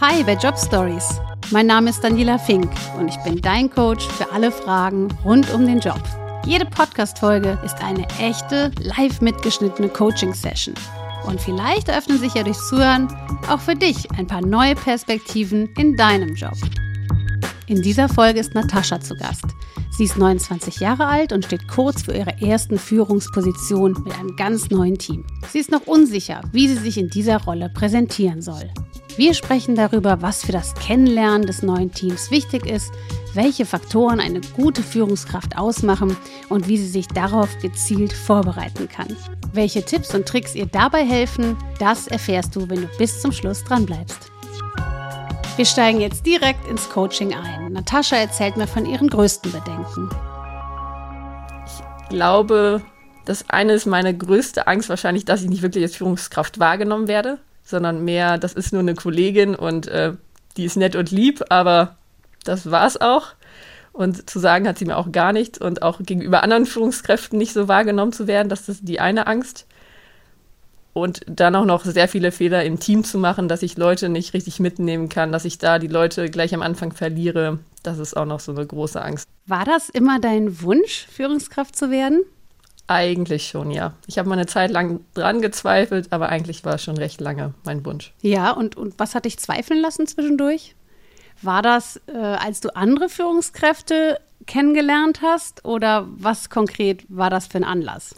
Hi bei Job Stories. Mein Name ist Daniela Fink und ich bin dein Coach für alle Fragen rund um den Job. Jede Podcast-Folge ist eine echte, live mitgeschnittene Coaching-Session. Und vielleicht eröffnen sich ja durch Zuhören auch für dich ein paar neue Perspektiven in deinem Job. In dieser Folge ist Natascha zu Gast. Sie ist 29 Jahre alt und steht kurz vor ihrer ersten Führungsposition mit einem ganz neuen Team. Sie ist noch unsicher, wie sie sich in dieser Rolle präsentieren soll. Wir sprechen darüber, was für das Kennenlernen des neuen Teams wichtig ist, welche Faktoren eine gute Führungskraft ausmachen und wie sie sich darauf gezielt vorbereiten kann. Welche Tipps und Tricks ihr dabei helfen, das erfährst du, wenn du bis zum Schluss dran bleibst. Wir steigen jetzt direkt ins Coaching ein. Natascha erzählt mir von ihren größten Bedenken. Ich glaube, das eine ist meine größte Angst wahrscheinlich, dass ich nicht wirklich als Führungskraft wahrgenommen werde sondern mehr, das ist nur eine Kollegin und äh, die ist nett und lieb, aber das war's auch. Und zu sagen hat sie mir auch gar nichts und auch gegenüber anderen Führungskräften nicht so wahrgenommen zu werden, das ist die eine Angst. Und dann auch noch sehr viele Fehler im Team zu machen, dass ich Leute nicht richtig mitnehmen kann, dass ich da die Leute gleich am Anfang verliere, das ist auch noch so eine große Angst. War das immer dein Wunsch, Führungskraft zu werden? Eigentlich schon, ja. Ich habe mal eine Zeit lang dran gezweifelt, aber eigentlich war es schon recht lange mein Wunsch. Ja, und, und was hat dich zweifeln lassen zwischendurch? War das, äh, als du andere Führungskräfte kennengelernt hast oder was konkret war das für ein Anlass?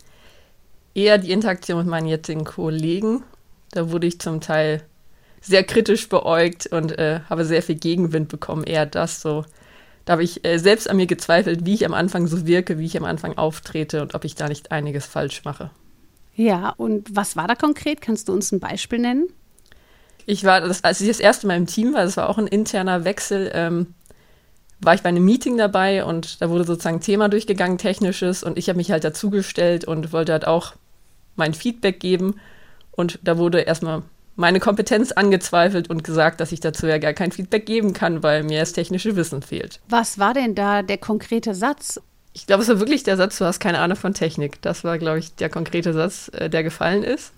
Eher die Interaktion mit meinen jetzigen Kollegen. Da wurde ich zum Teil sehr kritisch beäugt und äh, habe sehr viel Gegenwind bekommen. Eher das so da habe ich äh, selbst an mir gezweifelt, wie ich am Anfang so wirke, wie ich am Anfang auftrete und ob ich da nicht einiges falsch mache. Ja, und was war da konkret? Kannst du uns ein Beispiel nennen? Ich war, das, als ich das erste Mal im Team war, das war auch ein interner Wechsel, ähm, war ich bei einem Meeting dabei und da wurde sozusagen ein Thema durchgegangen, technisches, und ich habe mich halt dazugestellt und wollte halt auch mein Feedback geben. Und da wurde erstmal meine Kompetenz angezweifelt und gesagt, dass ich dazu ja gar kein Feedback geben kann, weil mir das technische Wissen fehlt. Was war denn da der konkrete Satz? Ich glaube, es war wirklich der Satz, du hast keine Ahnung von Technik. Das war, glaube ich, der konkrete Satz, äh, der gefallen ist.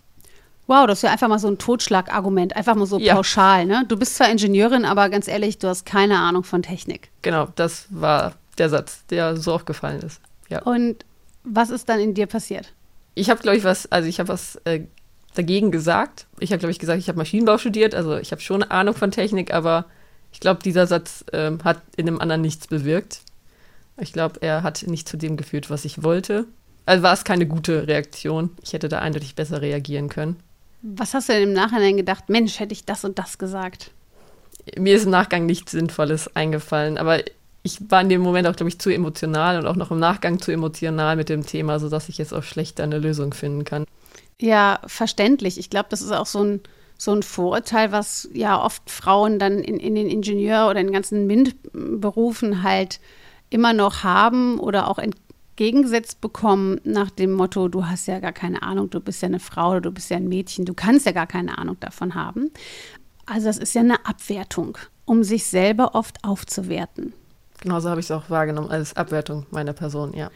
Wow, das ist ja einfach mal so ein Totschlagargument, einfach mal so ja. pauschal. Ne? Du bist zwar Ingenieurin, aber ganz ehrlich, du hast keine Ahnung von Technik. Genau, das war der Satz, der so auch gefallen ist. Ja. Und was ist dann in dir passiert? Ich habe, glaube ich, was, also ich habe was äh, dagegen gesagt. Ich habe, glaube ich, gesagt, ich habe Maschinenbau studiert, also ich habe schon eine Ahnung von Technik, aber ich glaube, dieser Satz ähm, hat in dem anderen nichts bewirkt. Ich glaube, er hat nicht zu dem geführt, was ich wollte. Also war es keine gute Reaktion. Ich hätte da eindeutig besser reagieren können. Was hast du denn im Nachhinein gedacht? Mensch, hätte ich das und das gesagt? Mir ist im Nachgang nichts Sinnvolles eingefallen, aber ich war in dem Moment auch, glaube ich, zu emotional und auch noch im Nachgang zu emotional mit dem Thema, sodass ich jetzt auch schlechter eine Lösung finden kann. Ja, verständlich. Ich glaube, das ist auch so ein, so ein Vorurteil, was ja oft Frauen dann in, in den Ingenieur- oder in den ganzen MINT-Berufen halt immer noch haben oder auch entgegengesetzt bekommen nach dem Motto, du hast ja gar keine Ahnung, du bist ja eine Frau oder du bist ja ein Mädchen, du kannst ja gar keine Ahnung davon haben. Also das ist ja eine Abwertung, um sich selber oft aufzuwerten. Genauso habe ich es auch wahrgenommen als Abwertung meiner Person, ja.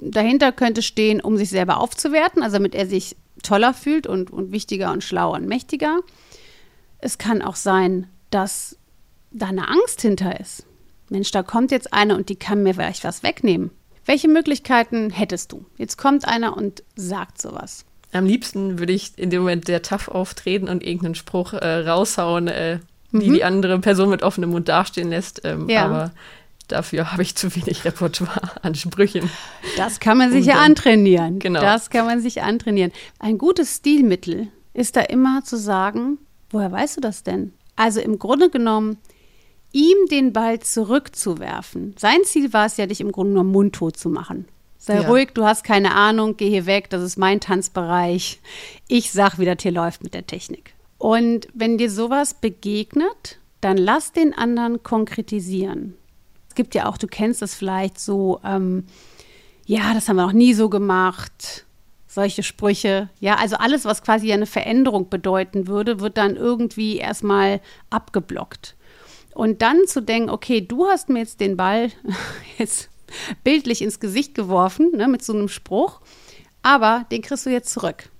Dahinter könnte stehen, um sich selber aufzuwerten, also damit er sich toller fühlt und, und wichtiger und schlauer und mächtiger. Es kann auch sein, dass da eine Angst hinter ist. Mensch, da kommt jetzt einer und die kann mir vielleicht was wegnehmen. Welche Möglichkeiten hättest du? Jetzt kommt einer und sagt sowas. Am liebsten würde ich in dem Moment sehr tough auftreten und irgendeinen Spruch äh, raushauen, äh, die mhm. die andere Person mit offenem Mund dastehen lässt. Ähm, ja. Aber Dafür habe ich zu wenig Repertoire an Sprüchen. Das kann man sich ja antrainieren. Genau. Das kann man sich antrainieren. Ein gutes Stilmittel ist da immer zu sagen, woher weißt du das denn? Also im Grunde genommen, ihm den Ball zurückzuwerfen. Sein Ziel war es ja, dich im Grunde genommen mundtot zu machen. Sei ja. ruhig, du hast keine Ahnung, geh hier weg, das ist mein Tanzbereich. Ich sag, wie das hier läuft mit der Technik. Und wenn dir sowas begegnet, dann lass den anderen konkretisieren. Es gibt ja auch, du kennst das vielleicht so, ähm, ja, das haben wir noch nie so gemacht. Solche Sprüche. Ja, also alles, was quasi eine Veränderung bedeuten würde, wird dann irgendwie erstmal abgeblockt. Und dann zu denken, okay, du hast mir jetzt den Ball jetzt bildlich ins Gesicht geworfen, ne, mit so einem Spruch, aber den kriegst du jetzt zurück.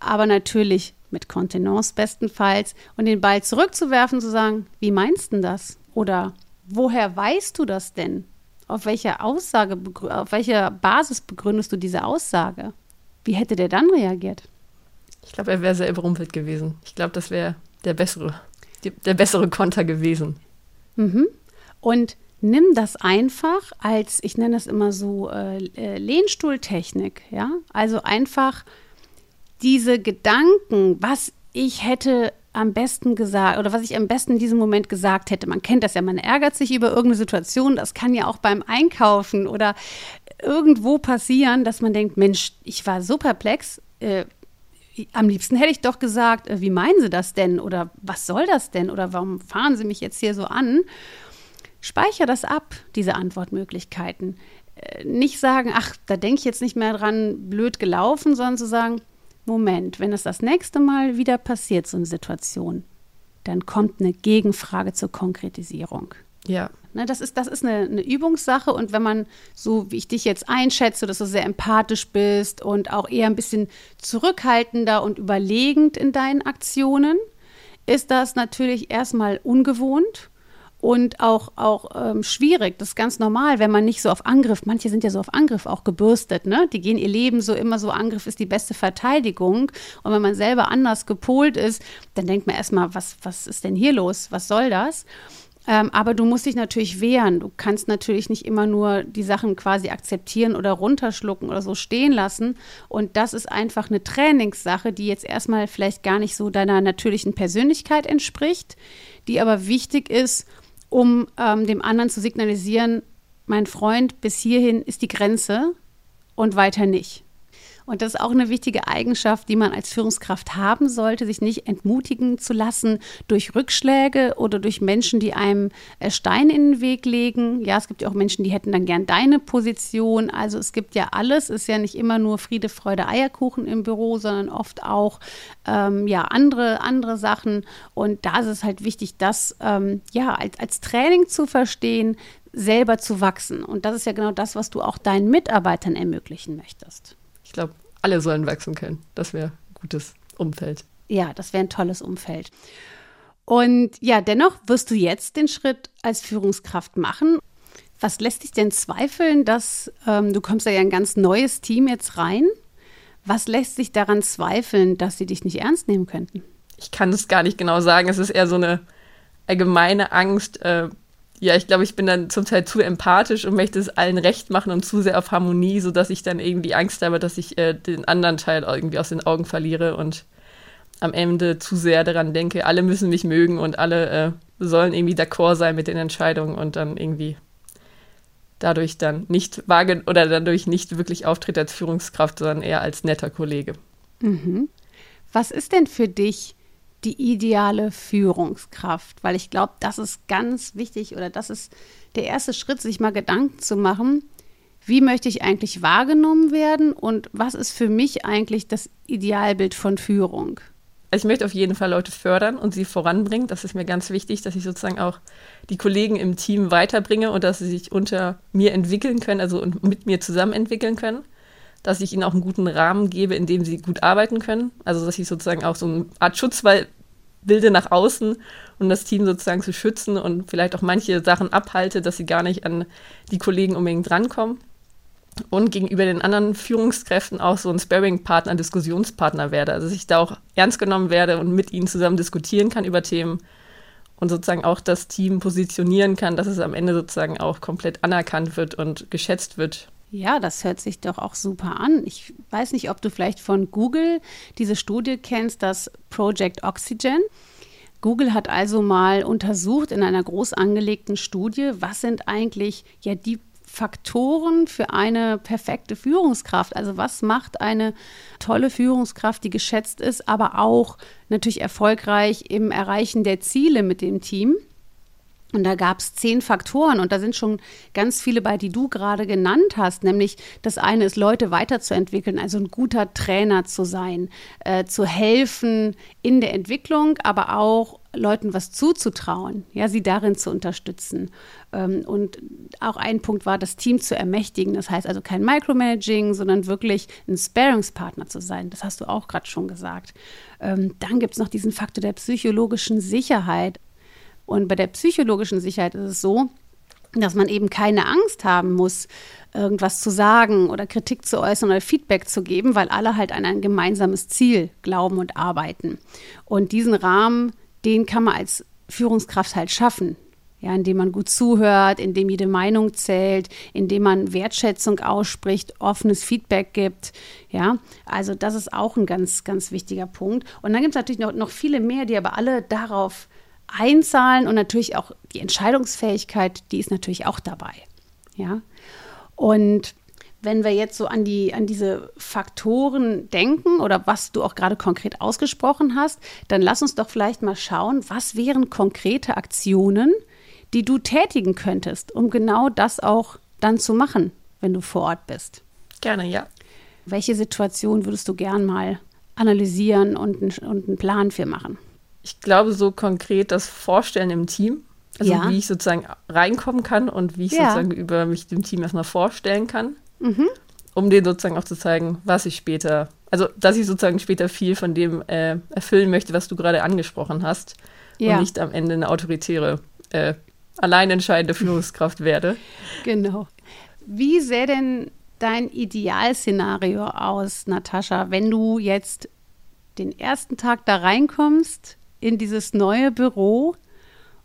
Aber natürlich mit Kontenance bestenfalls, und den Ball zurückzuwerfen, zu sagen, wie meinst du das? Oder woher weißt du das denn? Auf welcher Aussage, auf welcher Basis begründest du diese Aussage? Wie hätte der dann reagiert? Ich glaube, er wäre sehr überrumpelt gewesen. Ich glaube, das wäre der bessere, der bessere Konter gewesen. Mhm. Und nimm das einfach als, ich nenne das immer so, äh, äh, Lehnstuhltechnik. Ja? Also einfach diese Gedanken, was ich hätte am besten gesagt oder was ich am besten in diesem Moment gesagt hätte. Man kennt das ja, man ärgert sich über irgendeine Situation. Das kann ja auch beim Einkaufen oder irgendwo passieren, dass man denkt, Mensch, ich war so perplex. Äh, am liebsten hätte ich doch gesagt, äh, wie meinen Sie das denn? Oder was soll das denn? Oder warum fahren Sie mich jetzt hier so an? Speicher das ab, diese Antwortmöglichkeiten. Äh, nicht sagen, ach, da denke ich jetzt nicht mehr dran, blöd gelaufen, sondern zu sagen, Moment, wenn es das nächste Mal wieder passiert, so eine Situation, dann kommt eine Gegenfrage zur Konkretisierung. Ja. Ne, das ist, das ist eine, eine, Übungssache und wenn man, so wie ich dich jetzt einschätze, dass du sehr empathisch bist und auch eher ein bisschen zurückhaltender und überlegend in deinen Aktionen, ist das natürlich erstmal ungewohnt und auch, auch ähm, schwierig. Das ist ganz normal, wenn man nicht so auf Angriff, manche sind ja so auf Angriff auch gebürstet, ne? Die gehen ihr Leben so immer so, Angriff ist die beste Verteidigung. Und wenn man selber anders gepolt ist, dann denkt man erstmal, was, was ist denn hier los? Was soll das? Ähm, aber du musst dich natürlich wehren. Du kannst natürlich nicht immer nur die Sachen quasi akzeptieren oder runterschlucken oder so stehen lassen. Und das ist einfach eine Trainingssache, die jetzt erstmal vielleicht gar nicht so deiner natürlichen Persönlichkeit entspricht, die aber wichtig ist, um ähm, dem anderen zu signalisieren, mein Freund, bis hierhin ist die Grenze und weiter nicht. Und das ist auch eine wichtige Eigenschaft, die man als Führungskraft haben sollte, sich nicht entmutigen zu lassen durch Rückschläge oder durch Menschen, die einem äh, Stein in den Weg legen. Ja, es gibt ja auch Menschen, die hätten dann gern deine Position. Also es gibt ja alles, es ist ja nicht immer nur Friede, Freude, Eierkuchen im Büro, sondern oft auch ähm, ja andere, andere Sachen. Und da ist es halt wichtig, das ähm, ja als, als Training zu verstehen, selber zu wachsen. Und das ist ja genau das, was du auch deinen Mitarbeitern ermöglichen möchtest. Ich glaube, alle sollen wachsen können. Das wäre ein gutes Umfeld. Ja, das wäre ein tolles Umfeld. Und ja, dennoch wirst du jetzt den Schritt als Führungskraft machen. Was lässt dich denn zweifeln, dass ähm, du kommst ja in ein ganz neues Team jetzt rein? Was lässt dich daran zweifeln, dass sie dich nicht ernst nehmen könnten? Ich kann es gar nicht genau sagen. Es ist eher so eine allgemeine Angst, äh, ja, ich glaube, ich bin dann zum Teil zu empathisch und möchte es allen recht machen und zu sehr auf Harmonie, sodass ich dann irgendwie Angst habe, dass ich äh, den anderen Teil irgendwie aus den Augen verliere und am Ende zu sehr daran denke, alle müssen mich mögen und alle äh, sollen irgendwie d'accord sein mit den Entscheidungen und dann irgendwie dadurch dann nicht vage oder dadurch nicht wirklich auftritt als Führungskraft, sondern eher als netter Kollege. Mhm. Was ist denn für dich die ideale Führungskraft? Weil ich glaube, das ist ganz wichtig oder das ist der erste Schritt, sich mal Gedanken zu machen, wie möchte ich eigentlich wahrgenommen werden und was ist für mich eigentlich das Idealbild von Führung? Ich möchte auf jeden Fall Leute fördern und sie voranbringen. Das ist mir ganz wichtig, dass ich sozusagen auch die Kollegen im Team weiterbringe und dass sie sich unter mir entwickeln können, also mit mir zusammen entwickeln können dass ich ihnen auch einen guten Rahmen gebe, in dem sie gut arbeiten können. Also dass ich sozusagen auch so eine Art Schutzwall bilde nach außen, um das Team sozusagen zu schützen und vielleicht auch manche Sachen abhalte, dass sie gar nicht an die Kollegen unbedingt drankommen. Und gegenüber den anderen Führungskräften auch so ein Sparring-Partner, Diskussionspartner werde. Also dass ich da auch ernst genommen werde und mit ihnen zusammen diskutieren kann über Themen und sozusagen auch das Team positionieren kann, dass es am Ende sozusagen auch komplett anerkannt wird und geschätzt wird ja, das hört sich doch auch super an. Ich weiß nicht, ob du vielleicht von Google diese Studie kennst, das Project Oxygen. Google hat also mal untersucht in einer groß angelegten Studie, was sind eigentlich ja die Faktoren für eine perfekte Führungskraft. Also was macht eine tolle Führungskraft, die geschätzt ist, aber auch natürlich erfolgreich im Erreichen der Ziele mit dem Team. Und da gab es zehn Faktoren und da sind schon ganz viele bei, die du gerade genannt hast. Nämlich das eine ist, Leute weiterzuentwickeln, also ein guter Trainer zu sein, äh, zu helfen in der Entwicklung, aber auch Leuten was zuzutrauen, ja, sie darin zu unterstützen. Ähm, und auch ein Punkt war, das Team zu ermächtigen. Das heißt also kein Micromanaging, sondern wirklich ein Sparingspartner zu sein. Das hast du auch gerade schon gesagt. Ähm, dann gibt es noch diesen Faktor der psychologischen Sicherheit. Und bei der psychologischen Sicherheit ist es so, dass man eben keine Angst haben muss, irgendwas zu sagen oder Kritik zu äußern oder Feedback zu geben, weil alle halt an ein gemeinsames Ziel glauben und arbeiten. Und diesen Rahmen, den kann man als Führungskraft halt schaffen. Ja, indem man gut zuhört, indem jede Meinung zählt, indem man Wertschätzung ausspricht, offenes Feedback gibt. Ja, also das ist auch ein ganz, ganz wichtiger Punkt. Und dann gibt es natürlich noch, noch viele mehr, die aber alle darauf einzahlen und natürlich auch die Entscheidungsfähigkeit, die ist natürlich auch dabei. Ja. Und wenn wir jetzt so an, die, an diese Faktoren denken oder was du auch gerade konkret ausgesprochen hast, dann lass uns doch vielleicht mal schauen, was wären konkrete Aktionen, die du tätigen könntest, um genau das auch dann zu machen, wenn du vor Ort bist. Gerne, ja. Welche Situation würdest du gern mal analysieren und, und einen Plan für machen? Ich glaube, so konkret das Vorstellen im Team. Also ja. wie ich sozusagen reinkommen kann und wie ich ja. sozusagen über mich dem Team erstmal vorstellen kann. Mhm. Um denen sozusagen auch zu zeigen, was ich später, also dass ich sozusagen später viel von dem äh, erfüllen möchte, was du gerade angesprochen hast. Ja. Und nicht am Ende eine autoritäre, äh, allein entscheidende Führungskraft werde. Genau. Wie sähe denn dein Idealszenario aus, Natascha, wenn du jetzt den ersten Tag da reinkommst, in dieses neue Büro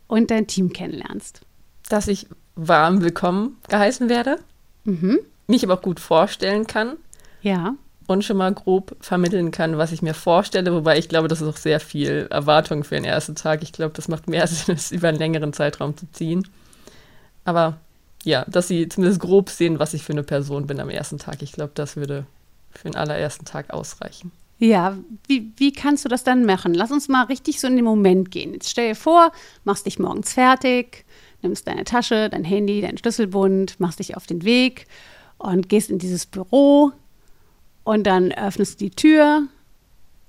und dein Team kennenlernst? Dass ich warm willkommen geheißen werde, mhm. mich aber auch gut vorstellen kann. Ja. Und schon mal grob vermitteln kann, was ich mir vorstelle, wobei ich glaube, das ist auch sehr viel Erwartung für den ersten Tag. Ich glaube, das macht mehr Sinn, es über einen längeren Zeitraum zu ziehen. Aber ja, dass sie zumindest grob sehen, was ich für eine Person bin am ersten Tag. Ich glaube, das würde für den allerersten Tag ausreichen. Ja, wie, wie kannst du das dann machen? Lass uns mal richtig so in den Moment gehen. Jetzt stell dir vor, machst dich morgens fertig, nimmst deine Tasche, dein Handy, deinen Schlüsselbund, machst dich auf den Weg und gehst in dieses Büro und dann öffnest du die Tür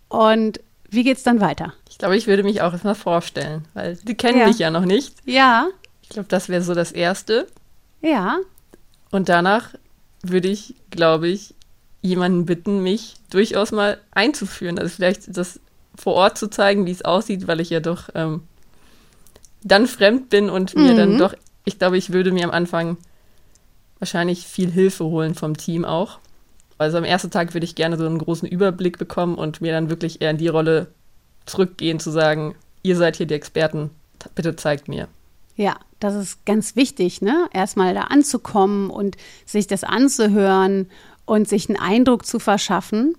und wie geht's dann weiter? Ich glaube, ich würde mich auch erstmal vorstellen, weil die kennen ja. dich ja noch nicht. Ja. Ich glaube, das wäre so das Erste. Ja. Und danach würde ich, glaube ich, jemanden bitten, mich durchaus mal einzuführen. Also vielleicht das vor Ort zu zeigen, wie es aussieht, weil ich ja doch ähm, dann fremd bin und mir dann mhm. doch, ich glaube, ich würde mir am Anfang wahrscheinlich viel Hilfe holen vom Team auch. Also am ersten Tag würde ich gerne so einen großen Überblick bekommen und mir dann wirklich eher in die Rolle zurückgehen, zu sagen, ihr seid hier die Experten, bitte zeigt mir. Ja, das ist ganz wichtig, ne? Erstmal da anzukommen und sich das anzuhören und sich einen Eindruck zu verschaffen.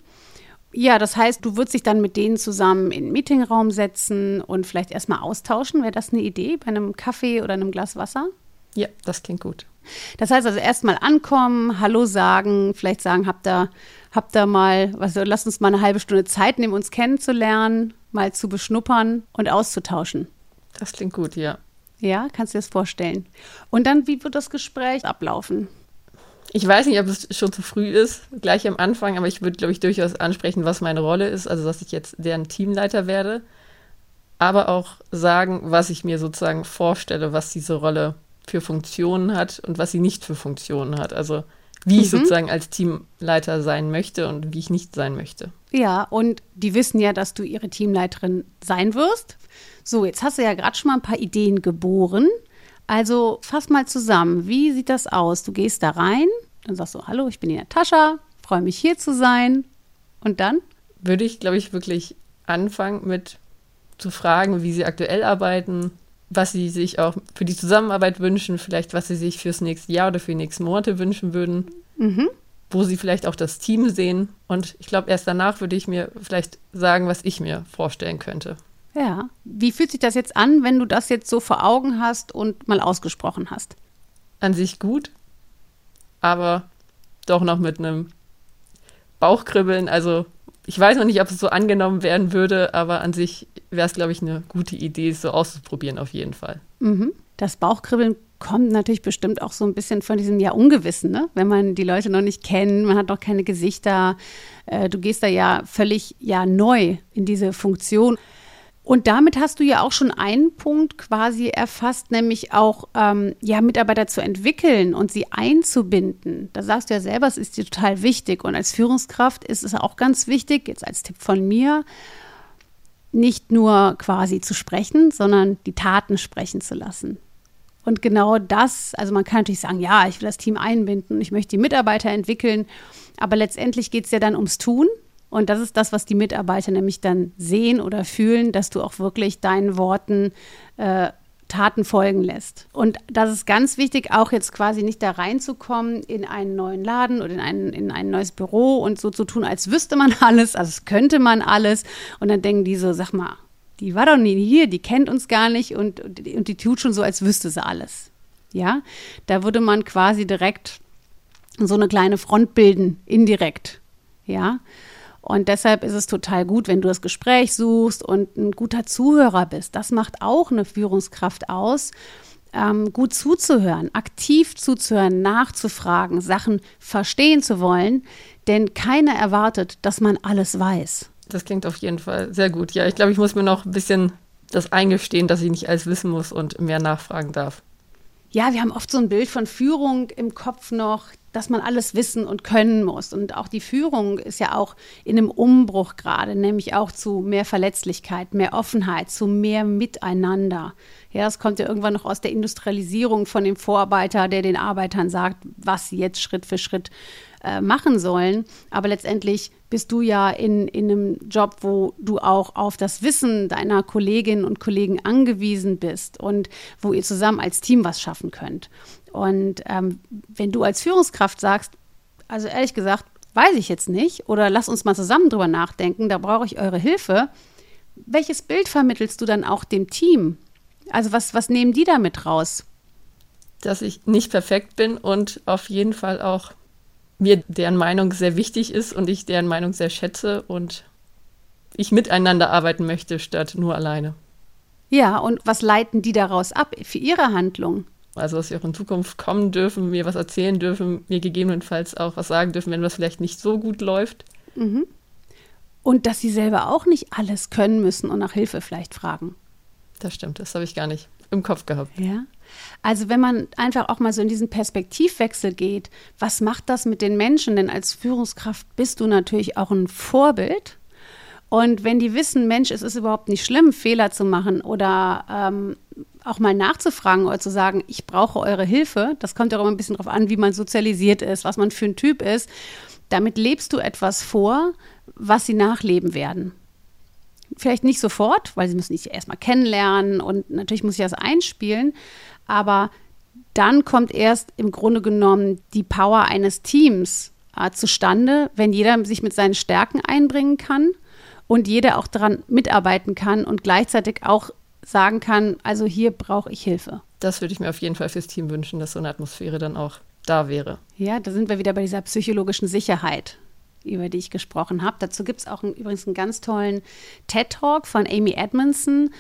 Ja, das heißt, du würdest dich dann mit denen zusammen in den Meetingraum setzen und vielleicht erstmal austauschen. Wäre das eine Idee bei einem Kaffee oder einem Glas Wasser? Ja, das klingt gut. Das heißt also erstmal ankommen, Hallo sagen, vielleicht sagen, habt ihr, habt ihr mal, was, lasst uns mal eine halbe Stunde Zeit nehmen, uns kennenzulernen, mal zu beschnuppern und auszutauschen. Das klingt gut, ja. Ja, kannst du dir das vorstellen. Und dann, wie wird das Gespräch ablaufen? Ich weiß nicht, ob es schon zu früh ist, gleich am Anfang, aber ich würde, glaube ich, durchaus ansprechen, was meine Rolle ist, also dass ich jetzt deren Teamleiter werde, aber auch sagen, was ich mir sozusagen vorstelle, was diese Rolle für Funktionen hat und was sie nicht für Funktionen hat. Also wie mhm. ich sozusagen als Teamleiter sein möchte und wie ich nicht sein möchte. Ja, und die wissen ja, dass du ihre Teamleiterin sein wirst. So, jetzt hast du ja gerade schon mal ein paar Ideen geboren. Also fass mal zusammen, wie sieht das aus? Du gehst da rein, dann sagst du, hallo, ich bin die Natascha, freue mich hier zu sein. Und dann? Würde ich, glaube ich, wirklich anfangen mit zu fragen, wie sie aktuell arbeiten, was sie sich auch für die Zusammenarbeit wünschen, vielleicht was sie sich fürs nächste Jahr oder für die nächsten Monate wünschen würden, mhm. wo sie vielleicht auch das Team sehen. Und ich glaube, erst danach würde ich mir vielleicht sagen, was ich mir vorstellen könnte. Ja. Wie fühlt sich das jetzt an, wenn du das jetzt so vor Augen hast und mal ausgesprochen hast? An sich gut, aber doch noch mit einem Bauchkribbeln. Also ich weiß noch nicht, ob es so angenommen werden würde, aber an sich wäre es, glaube ich, eine gute Idee, es so auszuprobieren auf jeden Fall. Mhm. das Bauchkribbeln kommt natürlich bestimmt auch so ein bisschen von diesem ja Ungewissen, ne? wenn man die Leute noch nicht kennt, man hat noch keine Gesichter. Äh, du gehst da ja völlig ja neu in diese Funktion. Und damit hast du ja auch schon einen Punkt quasi erfasst, nämlich auch ähm, ja, Mitarbeiter zu entwickeln und sie einzubinden. Da sagst du ja selber, es ist dir total wichtig. Und als Führungskraft ist es auch ganz wichtig, jetzt als Tipp von mir, nicht nur quasi zu sprechen, sondern die Taten sprechen zu lassen. Und genau das, also man kann natürlich sagen, ja, ich will das Team einbinden, ich möchte die Mitarbeiter entwickeln, aber letztendlich geht es ja dann ums Tun. Und das ist das, was die Mitarbeiter nämlich dann sehen oder fühlen, dass du auch wirklich deinen Worten äh, Taten folgen lässt. Und das ist ganz wichtig, auch jetzt quasi nicht da reinzukommen in einen neuen Laden oder in ein, in ein neues Büro und so zu tun, als wüsste man alles, als könnte man alles. Und dann denken die so, sag mal, die war doch nie hier, die kennt uns gar nicht und, und, und die tut schon so, als wüsste sie alles. Ja, da würde man quasi direkt so eine kleine Front bilden, indirekt. Ja, und deshalb ist es total gut, wenn du das Gespräch suchst und ein guter Zuhörer bist. Das macht auch eine Führungskraft aus. Ähm, gut zuzuhören, aktiv zuzuhören, nachzufragen, Sachen verstehen zu wollen, denn keiner erwartet, dass man alles weiß. Das klingt auf jeden Fall sehr gut. Ja, ich glaube, ich muss mir noch ein bisschen das eingestehen, dass ich nicht alles wissen muss und mehr nachfragen darf. Ja, wir haben oft so ein Bild von Führung im Kopf noch, dass man alles wissen und können muss. Und auch die Führung ist ja auch in einem Umbruch gerade, nämlich auch zu mehr Verletzlichkeit, mehr Offenheit, zu mehr Miteinander. Ja, das kommt ja irgendwann noch aus der Industrialisierung von dem Vorarbeiter, der den Arbeitern sagt, was sie jetzt Schritt für Schritt äh, machen sollen. Aber letztendlich bist du ja in, in einem Job, wo du auch auf das Wissen deiner Kolleginnen und Kollegen angewiesen bist und wo ihr zusammen als Team was schaffen könnt. Und ähm, wenn du als Führungskraft sagst, also ehrlich gesagt, weiß ich jetzt nicht, oder lass uns mal zusammen drüber nachdenken, da brauche ich eure Hilfe. Welches Bild vermittelst du dann auch dem Team? Also was, was nehmen die damit raus? Dass ich nicht perfekt bin und auf jeden Fall auch mir deren Meinung sehr wichtig ist und ich deren Meinung sehr schätze und ich miteinander arbeiten möchte, statt nur alleine. Ja, und was leiten die daraus ab für ihre Handlung? Also, dass sie auch in Zukunft kommen dürfen, mir was erzählen dürfen, mir gegebenenfalls auch was sagen dürfen, wenn was vielleicht nicht so gut läuft. Mhm. Und dass sie selber auch nicht alles können müssen und nach Hilfe vielleicht fragen. Das stimmt, das habe ich gar nicht im Kopf gehabt. Ja. Also wenn man einfach auch mal so in diesen Perspektivwechsel geht, was macht das mit den Menschen? Denn als Führungskraft bist du natürlich auch ein Vorbild. Und wenn die wissen, Mensch, es ist überhaupt nicht schlimm, Fehler zu machen oder ähm, auch mal nachzufragen oder zu sagen, ich brauche eure Hilfe, das kommt ja auch immer ein bisschen darauf an, wie man sozialisiert ist, was man für ein Typ ist. Damit lebst du etwas vor, was sie nachleben werden. Vielleicht nicht sofort, weil sie müssen dich erstmal kennenlernen und natürlich muss ich das einspielen, aber dann kommt erst im Grunde genommen die Power eines Teams äh, zustande, wenn jeder sich mit seinen Stärken einbringen kann und jeder auch daran mitarbeiten kann und gleichzeitig auch sagen kann, also hier brauche ich Hilfe. Das würde ich mir auf jeden Fall fürs Team wünschen, dass so eine Atmosphäre dann auch da wäre. Ja, da sind wir wieder bei dieser psychologischen Sicherheit, über die ich gesprochen habe. Dazu gibt es auch einen, übrigens einen ganz tollen TED-Talk von Amy Edmondson.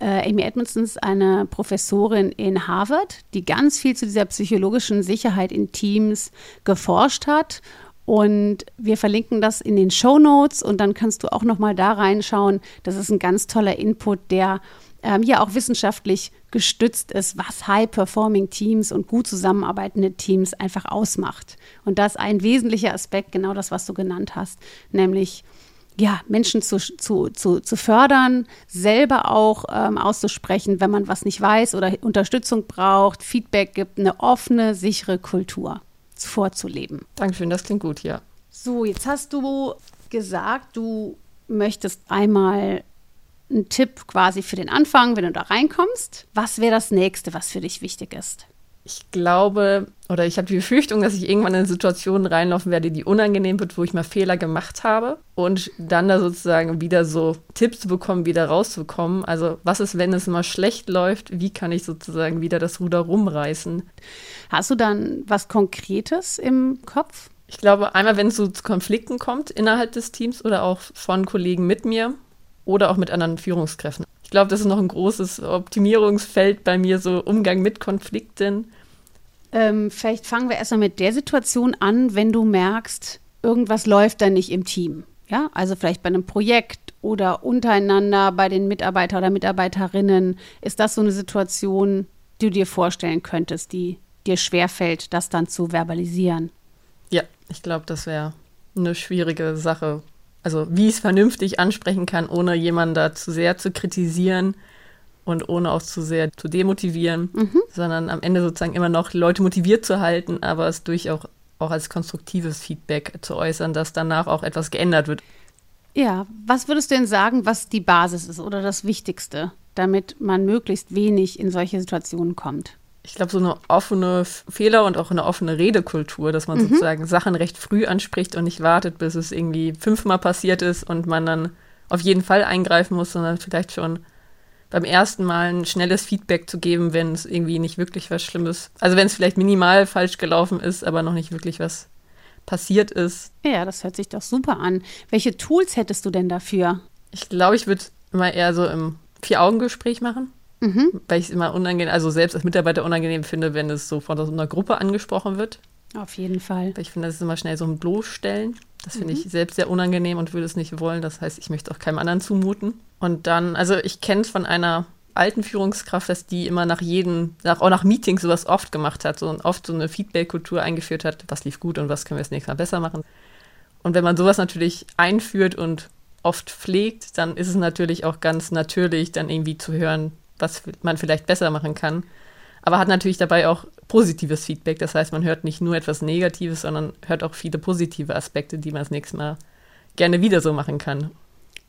Äh, Amy Edmondson ist eine Professorin in Harvard, die ganz viel zu dieser psychologischen Sicherheit in Teams geforscht hat. Und wir verlinken das in den Show Notes und dann kannst du auch noch mal da reinschauen. Das ist ein ganz toller Input, der ähm, ja auch wissenschaftlich gestützt ist, was High-Performing Teams und gut zusammenarbeitende Teams einfach ausmacht. Und das ist ein wesentlicher Aspekt, genau das, was du genannt hast, nämlich ja, Menschen zu, zu, zu, zu fördern, selber auch ähm, auszusprechen, wenn man was nicht weiß oder Unterstützung braucht, Feedback gibt, eine offene, sichere Kultur vorzuleben. Dankeschön, das klingt gut, ja. So, jetzt hast du gesagt, du möchtest einmal einen Tipp quasi für den Anfang, wenn du da reinkommst. Was wäre das nächste, was für dich wichtig ist? Ich glaube oder ich habe die Befürchtung, dass ich irgendwann in eine Situation reinlaufen werde, die unangenehm wird, wo ich mal Fehler gemacht habe und dann da sozusagen wieder so Tipps zu bekommen, wieder rauszukommen. Also was ist, wenn es mal schlecht läuft? Wie kann ich sozusagen wieder das Ruder rumreißen? Hast du dann was Konkretes im Kopf? Ich glaube, einmal, wenn es so zu Konflikten kommt innerhalb des Teams oder auch von Kollegen mit mir, oder auch mit anderen Führungskräften. Ich glaube, das ist noch ein großes Optimierungsfeld bei mir, so Umgang mit Konflikten. Ähm, vielleicht fangen wir erstmal mit der Situation an, wenn du merkst, irgendwas läuft da nicht im Team. Ja, also vielleicht bei einem Projekt oder untereinander bei den Mitarbeiter oder Mitarbeiterinnen. Ist das so eine Situation, die du dir vorstellen könntest, die dir schwerfällt, das dann zu verbalisieren? Ja, ich glaube, das wäre eine schwierige Sache. Also wie ich es vernünftig ansprechen kann, ohne jemanden da zu sehr zu kritisieren und ohne auch zu sehr zu demotivieren, mhm. sondern am Ende sozusagen immer noch Leute motiviert zu halten, aber es durchaus auch als konstruktives Feedback zu äußern, dass danach auch etwas geändert wird. Ja, was würdest du denn sagen, was die Basis ist oder das Wichtigste, damit man möglichst wenig in solche Situationen kommt? Ich glaube, so eine offene Fehler und auch eine offene Redekultur, dass man mhm. sozusagen Sachen recht früh anspricht und nicht wartet, bis es irgendwie fünfmal passiert ist und man dann auf jeden Fall eingreifen muss, sondern vielleicht schon beim ersten Mal ein schnelles Feedback zu geben, wenn es irgendwie nicht wirklich was Schlimmes, also wenn es vielleicht minimal falsch gelaufen ist, aber noch nicht wirklich was passiert ist. Ja, das hört sich doch super an. Welche Tools hättest du denn dafür? Ich glaube, ich würde immer eher so im Vier-Augen-Gespräch machen. Mhm. Weil ich es immer unangenehm, also selbst als Mitarbeiter unangenehm finde, wenn es so von so einer Gruppe angesprochen wird. Auf jeden Fall. Weil ich finde, das ist immer schnell so ein Bloßstellen. Das finde mhm. ich selbst sehr unangenehm und würde es nicht wollen. Das heißt, ich möchte auch keinem anderen zumuten. Und dann, also ich kenne es von einer alten Führungskraft, dass die immer nach jedem, nach, auch nach Meetings sowas oft gemacht hat so, und oft so eine Feedback-Kultur eingeführt hat, was lief gut und was können wir das nächste Mal besser machen. Und wenn man sowas natürlich einführt und oft pflegt, dann ist es natürlich auch ganz natürlich, dann irgendwie zu hören, was man vielleicht besser machen kann. Aber hat natürlich dabei auch positives Feedback. Das heißt, man hört nicht nur etwas Negatives, sondern hört auch viele positive Aspekte, die man das nächste Mal gerne wieder so machen kann.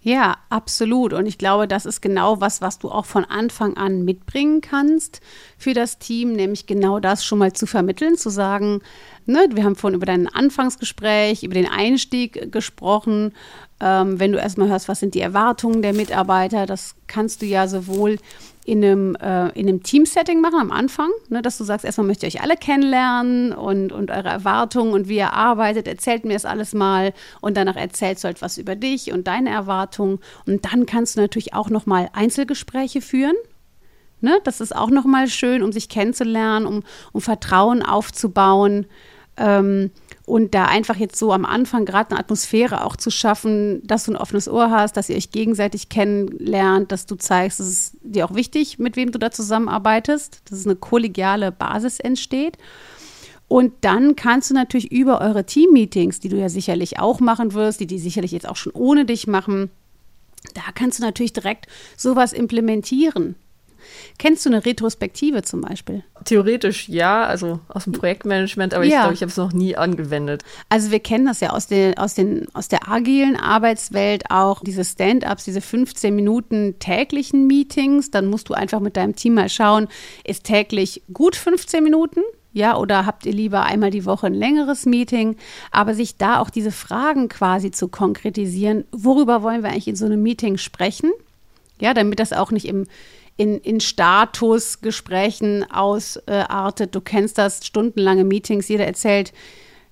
Ja, absolut. Und ich glaube, das ist genau was, was du auch von Anfang an mitbringen kannst für das Team, nämlich genau das schon mal zu vermitteln, zu sagen, ne, wir haben vorhin über dein Anfangsgespräch, über den Einstieg gesprochen. Ähm, wenn du erstmal hörst, was sind die Erwartungen der Mitarbeiter, das kannst du ja sowohl in einem, äh, in einem Team-Setting machen am Anfang, ne, dass du sagst, erstmal möchte ich euch alle kennenlernen und, und eure Erwartungen und wie ihr arbeitet, erzählt mir das alles mal und danach erzählst du halt über dich und deine Erwartungen und dann kannst du natürlich auch nochmal Einzelgespräche führen. Ne, das ist auch nochmal schön, um sich kennenzulernen, um, um Vertrauen aufzubauen. Ähm, und da einfach jetzt so am Anfang gerade eine Atmosphäre auch zu schaffen, dass du ein offenes Ohr hast, dass ihr euch gegenseitig kennenlernt, dass du zeigst, es ist dir auch wichtig, mit wem du da zusammenarbeitest, dass es eine kollegiale Basis entsteht. Und dann kannst du natürlich über eure Team-Meetings, die du ja sicherlich auch machen wirst, die die sicherlich jetzt auch schon ohne dich machen, da kannst du natürlich direkt sowas implementieren. Kennst du eine Retrospektive zum Beispiel? Theoretisch ja, also aus dem Projektmanagement, aber ja. ich glaube, ich habe es noch nie angewendet. Also wir kennen das ja aus, den, aus, den, aus der agilen Arbeitswelt auch, diese Stand-ups, diese 15 Minuten täglichen Meetings. Dann musst du einfach mit deinem Team mal schauen, ist täglich gut 15 Minuten? Ja, oder habt ihr lieber einmal die Woche ein längeres Meeting? Aber sich da auch diese Fragen quasi zu konkretisieren, worüber wollen wir eigentlich in so einem Meeting sprechen? Ja, damit das auch nicht im, in, in Statusgesprächen ausartet. Du kennst das, stundenlange Meetings, jeder erzählt,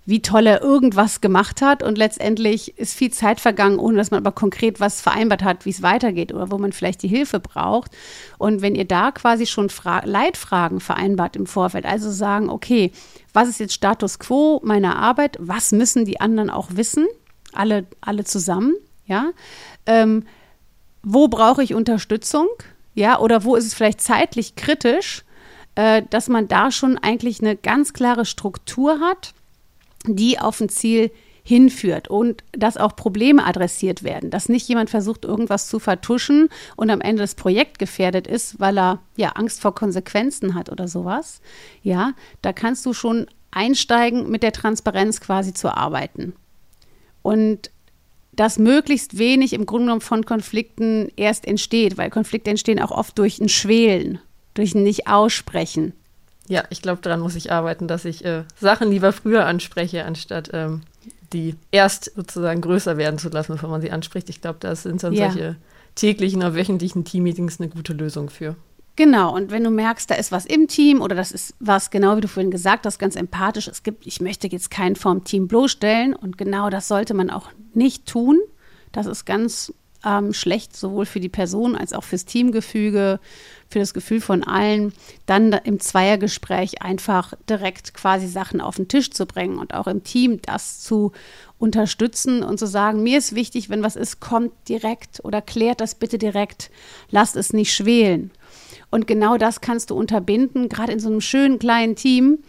wie toll er irgendwas gemacht hat. Und letztendlich ist viel Zeit vergangen, ohne dass man aber konkret was vereinbart hat, wie es weitergeht oder wo man vielleicht die Hilfe braucht. Und wenn ihr da quasi schon Fra Leitfragen vereinbart im Vorfeld, also sagen, okay, was ist jetzt Status quo meiner Arbeit, was müssen die anderen auch wissen, alle, alle zusammen, ja, ähm, wo brauche ich Unterstützung, ja, oder wo ist es vielleicht zeitlich kritisch, äh, dass man da schon eigentlich eine ganz klare Struktur hat, die auf ein Ziel hinführt und dass auch Probleme adressiert werden, dass nicht jemand versucht, irgendwas zu vertuschen und am Ende das Projekt gefährdet ist, weil er ja Angst vor Konsequenzen hat oder sowas. Ja, da kannst du schon einsteigen, mit der Transparenz quasi zu arbeiten. Und dass möglichst wenig im Grunde genommen von Konflikten erst entsteht, weil Konflikte entstehen auch oft durch ein Schwelen, durch ein Nicht-Aussprechen. Ja, ich glaube, daran muss ich arbeiten, dass ich äh, Sachen lieber früher anspreche, anstatt ähm, die erst sozusagen größer werden zu lassen, bevor man sie anspricht. Ich glaube, da sind dann ja. solche täglichen oder wöchentlichen Team-Meetings eine gute Lösung für. Genau, und wenn du merkst, da ist was im Team oder das ist was, genau wie du vorhin gesagt hast, ganz empathisch, es gibt, ich möchte jetzt keinen vom Team bloßstellen und genau das sollte man auch nicht tun. Das ist ganz ähm, schlecht, sowohl für die Person als auch fürs Teamgefüge, für das Gefühl von allen, dann im Zweiergespräch einfach direkt quasi Sachen auf den Tisch zu bringen und auch im Team das zu unterstützen und zu sagen, mir ist wichtig, wenn was ist, kommt direkt oder klärt das bitte direkt, lasst es nicht schwelen. Und genau das kannst du unterbinden, gerade in so einem schönen kleinen Team,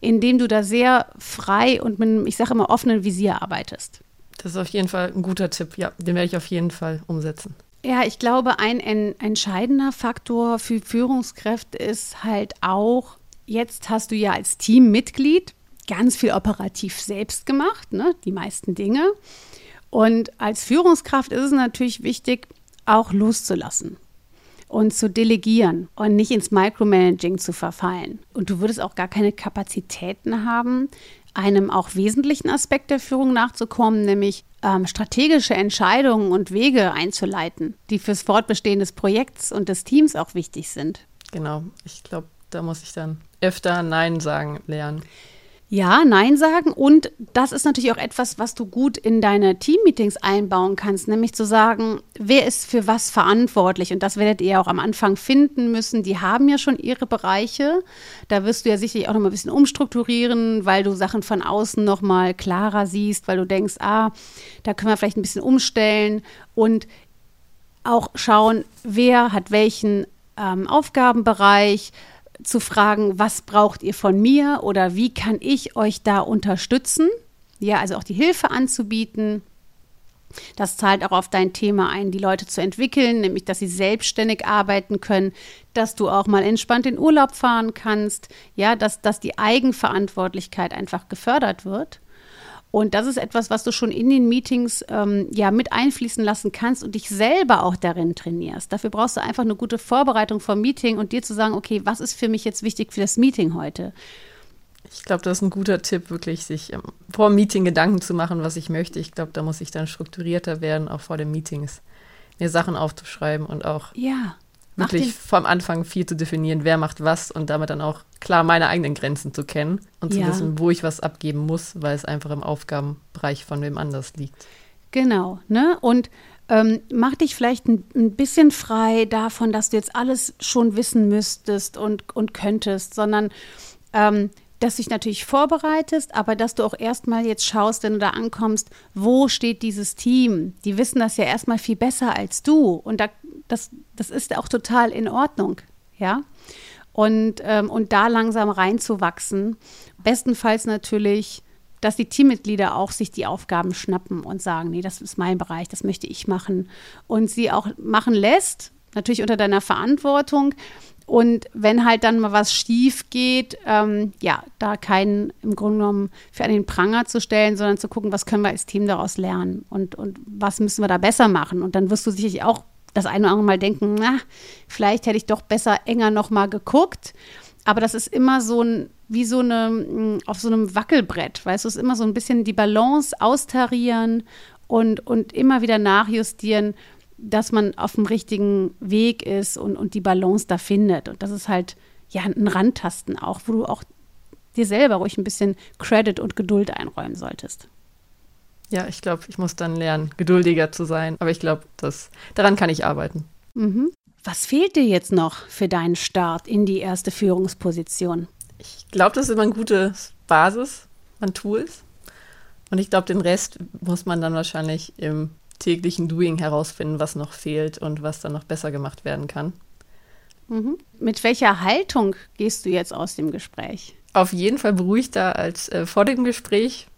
in dem du da sehr frei und mit einem, ich sage immer, offenen Visier arbeitest. Das ist auf jeden Fall ein guter Tipp. Ja, den werde ich auf jeden Fall umsetzen. Ja, ich glaube, ein, ein entscheidender Faktor für Führungskräfte ist halt auch, jetzt hast du ja als Teammitglied ganz viel operativ selbst gemacht, ne, die meisten Dinge. Und als Führungskraft ist es natürlich wichtig, auch loszulassen und zu delegieren und nicht ins Micromanaging zu verfallen. Und du würdest auch gar keine Kapazitäten haben, einem auch wesentlichen Aspekt der Führung nachzukommen, nämlich ähm, strategische Entscheidungen und Wege einzuleiten, die fürs Fortbestehen des Projekts und des Teams auch wichtig sind. Genau, ich glaube, da muss ich dann öfter Nein sagen lernen. Ja, Nein sagen. Und das ist natürlich auch etwas, was du gut in deine Teammeetings einbauen kannst, nämlich zu sagen, wer ist für was verantwortlich. Und das werdet ihr auch am Anfang finden müssen. Die haben ja schon ihre Bereiche. Da wirst du ja sicherlich auch noch mal ein bisschen umstrukturieren, weil du Sachen von außen noch mal klarer siehst, weil du denkst, ah, da können wir vielleicht ein bisschen umstellen und auch schauen, wer hat welchen ähm, Aufgabenbereich zu fragen, was braucht ihr von mir oder wie kann ich euch da unterstützen? Ja, also auch die Hilfe anzubieten. Das zahlt auch auf dein Thema ein, die Leute zu entwickeln, nämlich dass sie selbstständig arbeiten können, dass du auch mal entspannt in Urlaub fahren kannst, ja, dass, dass die Eigenverantwortlichkeit einfach gefördert wird. Und das ist etwas, was du schon in den Meetings ähm, ja mit einfließen lassen kannst und dich selber auch darin trainierst. Dafür brauchst du einfach eine gute Vorbereitung vom Meeting und dir zu sagen, okay, was ist für mich jetzt wichtig für das Meeting heute? Ich glaube, das ist ein guter Tipp, wirklich sich ähm, vor dem Meeting Gedanken zu machen, was ich möchte. Ich glaube, da muss ich dann strukturierter werden, auch vor den Meetings, mir Sachen aufzuschreiben und auch ja wirklich vom Anfang viel zu definieren, wer macht was und damit dann auch klar meine eigenen Grenzen zu kennen und zu ja. wissen, wo ich was abgeben muss, weil es einfach im Aufgabenbereich von wem anders liegt. Genau, ne? Und ähm, mach dich vielleicht ein, ein, bisschen frei davon, dass du jetzt alles schon wissen müsstest und, und könntest, sondern ähm, dass du dich natürlich vorbereitest, aber dass du auch erstmal jetzt schaust, wenn du da ankommst, wo steht dieses Team? Die wissen das ja erstmal viel besser als du. Und da das, das ist auch total in Ordnung, ja. Und, ähm, und da langsam reinzuwachsen. Bestenfalls natürlich, dass die Teammitglieder auch sich die Aufgaben schnappen und sagen, nee, das ist mein Bereich, das möchte ich machen. Und sie auch machen lässt, natürlich unter deiner Verantwortung. Und wenn halt dann mal was schief geht, ähm, ja, da keinen im Grunde genommen für einen Pranger zu stellen, sondern zu gucken, was können wir als Team daraus lernen und, und was müssen wir da besser machen. Und dann wirst du sicherlich auch das eine oder andere Mal denken, na, vielleicht hätte ich doch besser enger noch mal geguckt. Aber das ist immer so ein, wie so eine, mm, auf so einem Wackelbrett, weißt du, es ist immer so ein bisschen die Balance austarieren und, und immer wieder nachjustieren, dass man auf dem richtigen Weg ist und, und die Balance da findet. Und das ist halt, ja, ein Randtasten auch, wo du auch dir selber ruhig ein bisschen Credit und Geduld einräumen solltest. Ja, ich glaube, ich muss dann lernen, geduldiger zu sein. Aber ich glaube, daran kann ich arbeiten. Mhm. Was fehlt dir jetzt noch für deinen Start in die erste Führungsposition? Ich glaube, das ist immer eine gute Basis an Tools. Und ich glaube, den Rest muss man dann wahrscheinlich im täglichen Doing herausfinden, was noch fehlt und was dann noch besser gemacht werden kann. Mhm. Mit welcher Haltung gehst du jetzt aus dem Gespräch? Auf jeden Fall beruhigter als äh, vor dem Gespräch,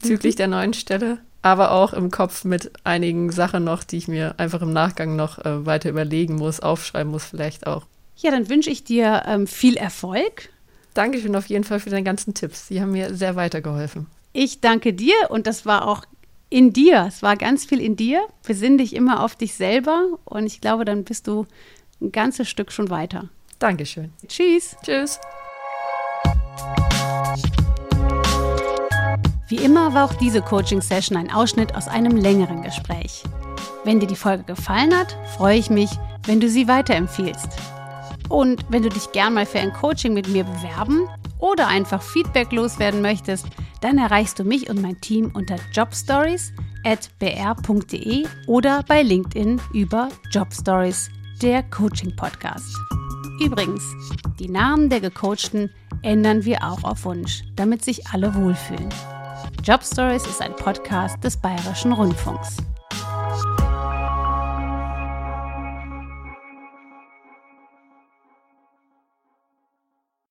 bezüglich mhm. der neuen Stelle, aber auch im Kopf mit einigen Sachen noch, die ich mir einfach im Nachgang noch äh, weiter überlegen muss, aufschreiben muss vielleicht auch. Ja, dann wünsche ich dir ähm, viel Erfolg. Dankeschön auf jeden Fall für deine ganzen Tipps. Sie haben mir sehr weitergeholfen. Ich danke dir und das war auch in dir. Es war ganz viel in dir. Besinn dich immer auf dich selber und ich glaube, dann bist du ein ganzes Stück schon weiter. Dankeschön. Tschüss. Tschüss. Wie immer war auch diese Coaching-Session ein Ausschnitt aus einem längeren Gespräch. Wenn dir die Folge gefallen hat, freue ich mich, wenn du sie weiterempfiehlst. Und wenn du dich gern mal für ein Coaching mit mir bewerben oder einfach Feedback loswerden möchtest, dann erreichst du mich und mein Team unter jobstories@br.de oder bei LinkedIn über Jobstories, der Coaching Podcast. Übrigens, die Namen der gecoachten ändern wir auch auf Wunsch, damit sich alle wohlfühlen. Jobstories ist ein Podcast des Bayerischen Rundfunks.